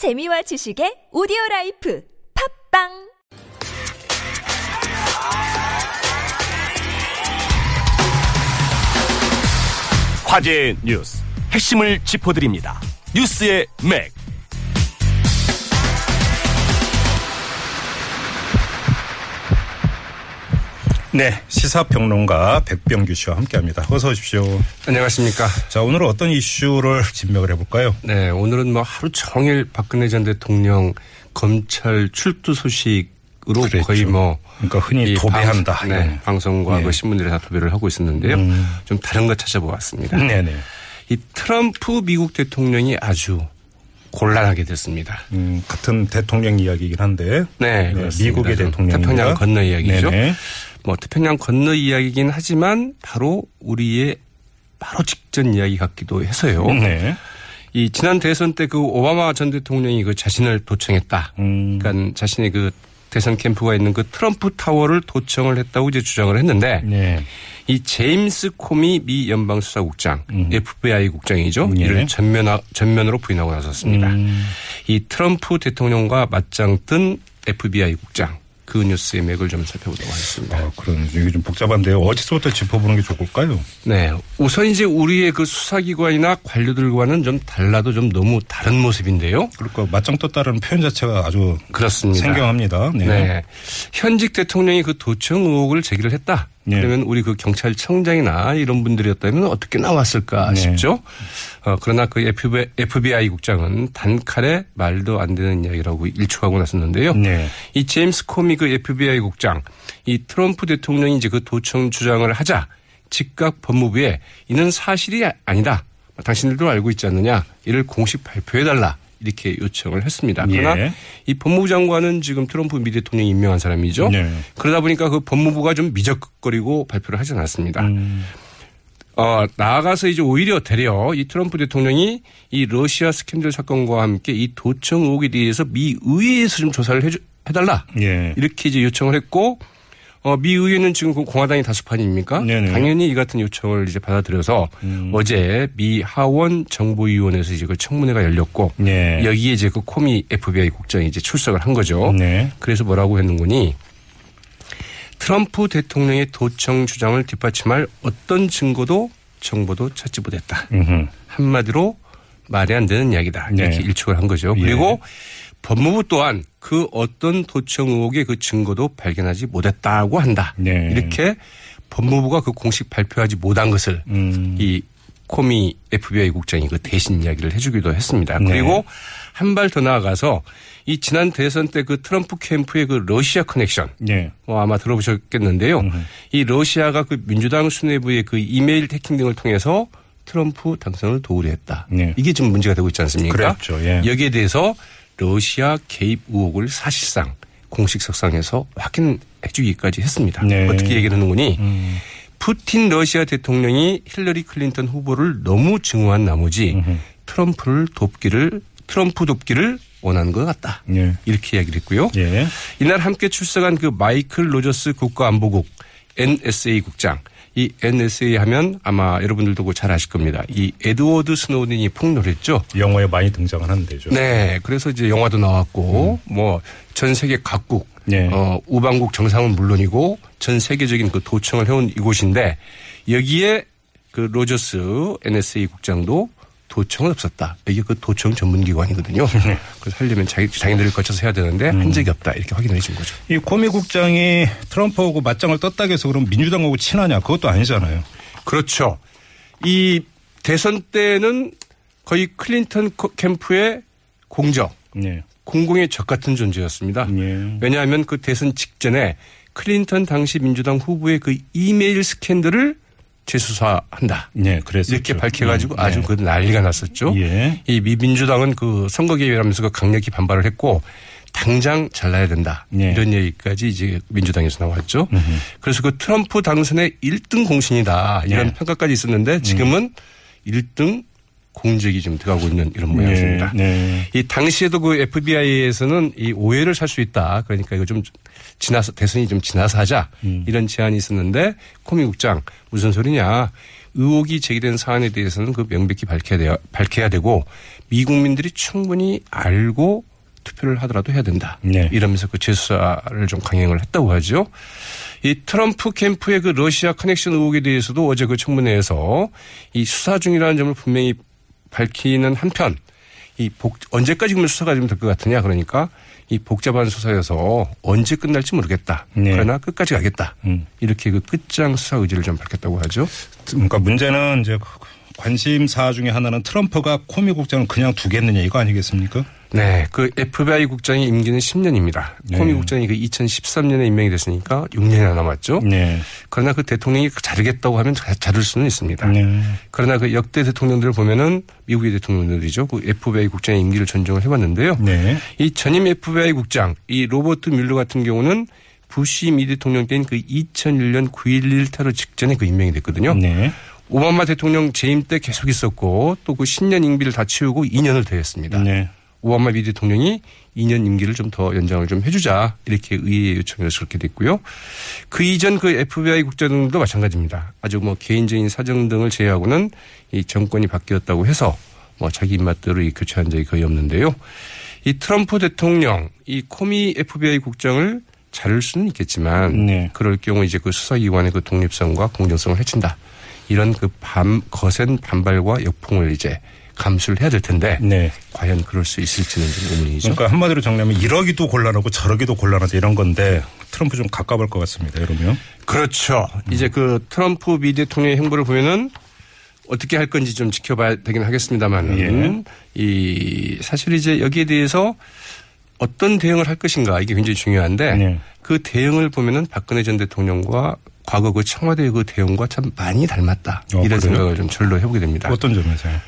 재미와 지식의 오디오 라이프 팟빵 화제의 뉴스 핵심을 짚어드립니다. 뉴스의 맥. 네, 시사평론가 백병규 씨와 함께합니다. 어서 오십시오. 안녕하십니까. 자, 오늘은 어떤 이슈를 진맥을 해볼까요? 네, 오늘은 뭐 하루 종일 박근혜 전 대통령 검찰 출두 소식으로 그랬죠. 거의 뭐 그러니까 흔히 이 도배한다. 방, 네. 방송과 네. 음. 그 신문들이 다 도배를 하고 있었는데요. 좀 다른 거 찾아보았습니다. 네네. 이 트럼프 미국 대통령이 아주 곤란하게 됐습니다. 음, 같은 대통령 이야기이긴 한데. 네, 그렇습니다. 미국의 좀 대통령. 태평양 건너 이야기죠. 네네. 뭐 태평양 건너 이야기이긴 하지만 바로 우리의 바로 직전 이야기 같기도 해서요. 네. 이 지난 대선 때 그 오바마 전 대통령이 그 자신을 도청했다. 음. 그러니까 자신의 그 대선 캠프가 있는 그 트럼프 타워를 도청을 했다고 이제 주장을 했는데 네. 이 제임스 코미 미 연방 수사국장 FBI 국장이죠. 음. 예. 이를 전면 전면으로 부인하고 나섰습니다. 음. 이 트럼프 대통령과 맞짱 뜬 FBI 국장 그 뉴스의 맥을 좀 살펴보도록 하겠습니다. 아, 그런, 이게 좀 복잡한데요. 어디서부터 짚어보는 게 좋을까요? 네. 우선 이제 우리의 그 수사기관이나 관료들과는 좀 달라도 좀 너무 다른 모습인데요. 그러니까 맞짱 떴다는 표현 자체가 아주 그렇습니다. 생경합니다. 네. 네. 현직 대통령이 그 도청 의혹을 제기를 했다. 네. 그러면 우리 그 경찰청장이나 이런 분들이었다면 어떻게 나왔을까 네. 싶죠. 어, 그러나 그 FBI, FBI 국장은 단칼에 말도 안 되는 이야기라고 일축하고 나섰는데요. 네. 이 제임스 코미 그 FBI 국장, 이 트럼프 대통령이 이제 그 도청 주장을 하자 즉각 법무부에 이는 사실이 아니다. 당신들도 알고 있지 않느냐. 이를 공식 발표해달라. 이렇게 요청을 했습니다. 그러나 예. 이 법무부 장관은 지금 트럼프 미 대통령이 임명한 사람이죠. 네. 그러다 보니까 그 법무부가 좀 미적거리고 발표를 하지 않았습니다. 음. 어, 나아가서 이제 오히려 되려 이 트럼프 대통령이 이 러시아 스캔들 사건과 함께 이 도청 의혹에 대해서 미 의회에서 좀 조사를 해주, 해달라. 예. 이렇게 이제 요청을 했고 어, 미 의회는 지금 그 공화당이 다수판입니까? 네네. 당연히 이 같은 요청을 이제 받아들여서 음. 어제 미 하원 정보위원회에서 이제 그 청문회가 열렸고 네. 여기에 이제 그 코미 FBI 국장이 이제 출석을 한 거죠. 네. 그래서 뭐라고 했는거니 트럼프 대통령의 도청 주장을 뒷받침할 어떤 증거도 정보도 찾지 못했다. 음흠. 한마디로 말이 안 되는 이야기다. 이렇게 네. 일축을 한 거죠. 예. 그리고 법무부 또한 그 어떤 도청 의혹의 그 증거도 발견하지 못했다고 한다. 네. 이렇게 법무부가 그 공식 발표하지 못한 것을 음. 이 코미 FBI 국장이 그 대신 이야기를 해주기도 했습니다. 네. 그리고 한 발 더 나아가서 이 지난 대선 때 그 트럼프 캠프의 그 러시아 커넥션 네. 뭐 아마 들어보셨겠는데요. 이 러시아가 그 민주당 수뇌부의 그 이메일 해킹 등을 통해서 트럼프 당선을 도우려 했다. 네. 이게 지금 문제가 되고 있지 않습니까? 그랬죠. 예. 여기에 대해서 러시아 개입 의혹을 사실상 공식 석상에서 확인해 주기까지 했습니다. 네. 어떻게 얘기를 하는고 하니 음. 푸틴 러시아 대통령이 힐러리 클린턴 후보를 너무 증오한 나머지 트럼프를 돕기를 트럼프 돕기를 원하는 것 같다. 예. 이렇게 이야기를 했고요. 예. 이날 함께 출석한 그 마이클 로저스 국가안보국 NSA 국장. 이 NSA 하면 아마 여러분들도 잘 아실 겁니다. 이 에드워드 스노든이 폭로했죠. 영화에 많이 등장을 하는 데죠. 네. 그래서 이제 영화도 나왔고 뭐 전 세계 각국 네. 어, 우방국 정상은 물론이고 전 세계적인 그 도청을 해온 이곳인데 여기에 그 로저스 NSA 국장도 도청은 없었다. 이게 그 도청 전문기관이거든요. 네. 그래서 하려면 자기, 자기들을 거쳐서 해야 되는데 음. 한 적이 없다. 이렇게 확인해 준 거죠. 이 코미 국장이 트럼프하고 맞짱을 떴다고 해서 그럼 민주당하고 친하냐? 그것도 아니잖아요. 그렇죠. 이 대선 때는 거의 클린턴 코- 캠프의 공적, 네. 공공의 적 같은 존재였습니다. 예. 왜냐하면 그 대선 직전에 클린턴 당시 민주당 후보의 그 이메일 스캔들을 재수사한다. 네, 그랬었죠. 이렇게 밝혀가지고 음, 아주 네. 그 난리가 났었죠. 예. 이 미민주당은 그 선거 개입하면서 그 강력히 반발을 했고 당장 잘라야 된다. 네. 이런 얘기까지 이제 민주당에서 나왔죠. 그래서 그 트럼프 당선의 1등 공신이다. 이런 네. 평가까지 있었는데 지금은 1등 공적이 좀 들어가고 있는 이런 모양입니다. 네. 이 당시에도 그 FBI에서는 이 오해를 살 수 있다. 그러니까 이거 좀 지나서 대선이 좀 지나서 하자 음. 이런 제안이 있었는데 코미 국장 무슨 소리냐? 의혹이 제기된 사안에 대해서는 그 명백히 밝혀야, 돼요, 밝혀야 되고 미국민들이 충분히 알고 투표를 하더라도 해야 된다. 네. 이러면서 그 재수사를 좀 강행을 했다고 하죠. 이 트럼프 캠프의 그 러시아 커넥션 의혹에 대해서도 어제 그 청문회에서 이 수사 중이라는 점을 분명히 밝히는 한편 이 복, 언제까지 그러면 수사가 좀 될 것 같으냐 그러니까 이 복잡한 수사여서 언제 끝날지 모르겠다. 네. 그러나 끝까지 가겠다. 음. 이렇게 그 끝장 수사 의지를 좀 밝혔다고 하죠. 그러니까 문제는 이제 관심사 중에 하나는 트럼프가 코미 국장을 그냥 두겠느냐 이거 아니겠습니까? 네, 그 FBI 국장의 임기는 10년입니다. 네. 코미 국장이 그 2013년에 임명이 됐으니까 6년이나 남았죠. 네. 그러나 그 대통령이 자르겠다고 하면 자- 자를 수는 있습니다. 네. 그러나 그 역대 대통령들을 보면은 미국의 대통령들이죠. 그 FBI 국장의 임기를 전종을 해봤는데요. 네. 이 전임 FBI 국장 이 로버트 뮬러 같은 경우는 부시 미 대통령 때인 그 2001년 9.11 테러 직전에 그 임명이 됐거든요. 네. 오바마 대통령 재임 때 계속 있었고 또 그 10년 임기를 다 채우고 2년을 더했습니다. 네. 오바마 미 대통령이 2년 임기를 좀 더 연장을 좀 해주자 이렇게 의회 요청해서 그렇게 됐고요. 그 이전 그 FBI 국장도 마찬가지입니다. 아주 뭐 개인적인 사정 등을 제외하고는 이 정권이 바뀌었다고 해서 뭐 자기 입맛대로 이 교체한 적이 거의 없는데요. 이 트럼프 대통령 이 코미 FBI 국장을 자를 수는 있겠지만 네. 그럴 경우 이제 그 수사기관의 그 독립성과 공정성을 해친다. 이런 그 반, 거센 반발과 역풍을 이제 감수를 해야 될 텐데 네. 과연 그럴 수 있을지는 좀 의문이죠. 그러니까 한마디로 정리하면 이러기도 곤란하고 저러기도 곤란하다 이런 건데 트럼프 좀 가까울 것 같습니다. 이러면. 그렇죠. 이제 그 트럼프 미 대통령의 행보를 보면은 어떻게 할 건지 좀 지켜봐야 되긴 하겠습니다만은 이 사실 이제 여기에 대해서 어떤 대응을 할 것인가 이게 굉장히 중요한데 네. 그 대응을 보면은 박근혜 전 대통령과 과거 그 청와대 그 대응과 참 많이 닮았다 어, 이런 그래요? 생각을 좀 절로 해보게 됩니다. 어떤 점에서요?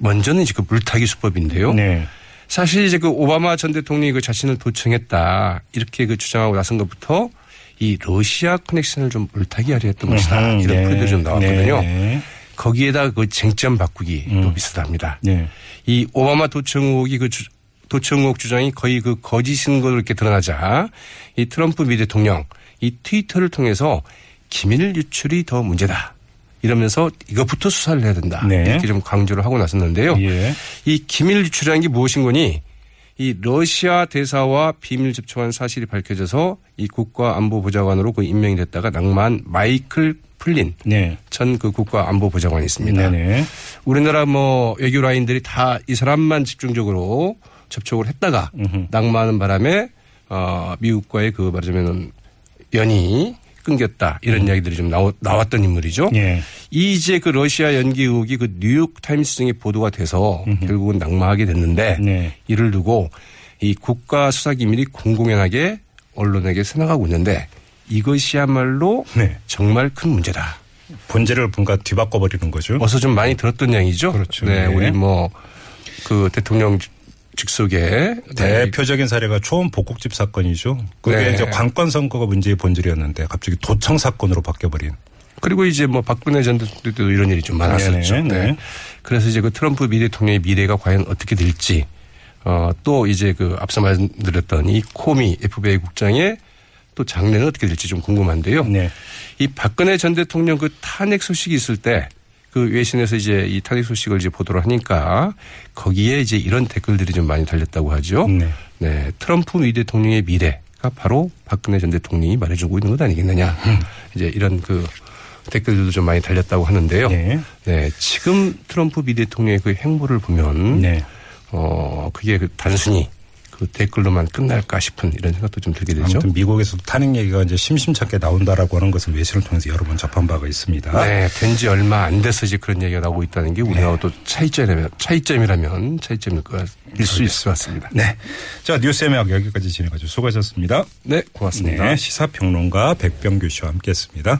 먼저는 이제 그 물타기 수법인데요. 네. 사실 이제 그 오바마 전 대통령이 그 자신을 도청했다 이렇게 그 주장하고 나선 것부터 이 러시아 커넥션을 좀 물타기 하려 했던 것이다 음흠, 이런 네. 표현들이 좀 나왔거든요. 네. 거기에다 그 쟁점 바꾸기도 음. 비슷합니다. 네. 이 오바마 도청 의혹이 그 주- 도청 의혹 주장이 거의 그 거짓인 걸로 이렇게 드러나자 이 트럼프 미 대통령 이 트위터를 통해서 기밀 유출이 더 문제다. 이러면서 이것부터 수사를 해야 된다. 네. 이렇게 좀 강조를 하고 나섰는데요. 예. 이 기밀 유출이라는 게 무엇인고 하니? 이 러시아 대사와 비밀 접촉한 사실이 밝혀져서 이 국가안보보좌관으로 그 임명이 됐다가 낙마한 마이클 플린 네. 전 그 국가안보보좌관이 있습니다. 네네. 우리나라 뭐 외교 라인들이 다 이 사람만 집중적으로 접촉을 했다가 음흠. 낙마하는 바람에 어 미국과의 그 말하자면은 연이 끊겼다 이런 이야기들이 좀 나오, 나왔던 인물이죠. 음. 예. 이 이제 그 러시아 연기 의혹이 그 뉴욕 타임스 등에 보도가 돼서 결국은 낙마하게 됐는데 네. 이를 두고 이 국가 수사 기밀이 공공연하게 언론에게 새나가고 있는데 이것이야말로 네. 정말 큰 문제다. 본질을 뭔가 뒤바꿔 버리는 거죠. 어서 좀 많이 들었던 얘기죠. 그렇죠. 네, 네. 우리 뭐 그 대통령 직속에 네. 대표적인 사례가 초원 복국집 사건이죠. 그게 네. 이제 관권 선거가 문제의 본질이었는데 갑자기 도청 사건으로 바뀌어버린. 그리고 이제 뭐 박근혜 전 대통령 때도 이런 일이 좀 많았었죠. 네네, 네. 네. 그래서 이제 그 트럼프 미 대통령의 미래가 과연 어떻게 될지 어, 또 이제 그 앞서 말씀드렸던 이 코미 FBI 국장의 또 장래는 어떻게 될지 좀 궁금한데요. 네. 이 박근혜 전 대통령 그 탄핵 소식이 있을 때 그 외신에서 이제 이 탄핵 소식을 이제 보도를 하니까 거기에 이제 이런 댓글들이 좀 많이 달렸다고 하죠. 네. 네, 트럼프 미 대통령의 미래가 바로 박근혜 전 대통령이 말해주고 있는 것 아니겠느냐. 이제 이런 그 댓글들도 좀 많이 달렸다고 하는데요. 네. 네, 지금 트럼프 미 대통령의 그 행보를 보면 네. 어 그게 그 단순히 그 댓글로만 끝날까 싶은 이런 생각도 좀 들게 되죠. 아무튼 미국에서도 탄핵 얘기가 이제 심심찮게 나온다라고 하는 것을 외신을 통해서 여러 번 접한 바가 있습니다. 네, 된 지 얼마 안 돼서 이제 그런 얘기가 나오고 있다는 게 우리하고 또 차이점이라면 차이점이라면 차이점일 수 있을 것 같습니다. 네. 자, 뉴스의 막 여기까지 진행하죠. 수고하셨습니다. 네, 고맙습니다. 네. 시사평론가 백병규 씨와 함께 했습니다.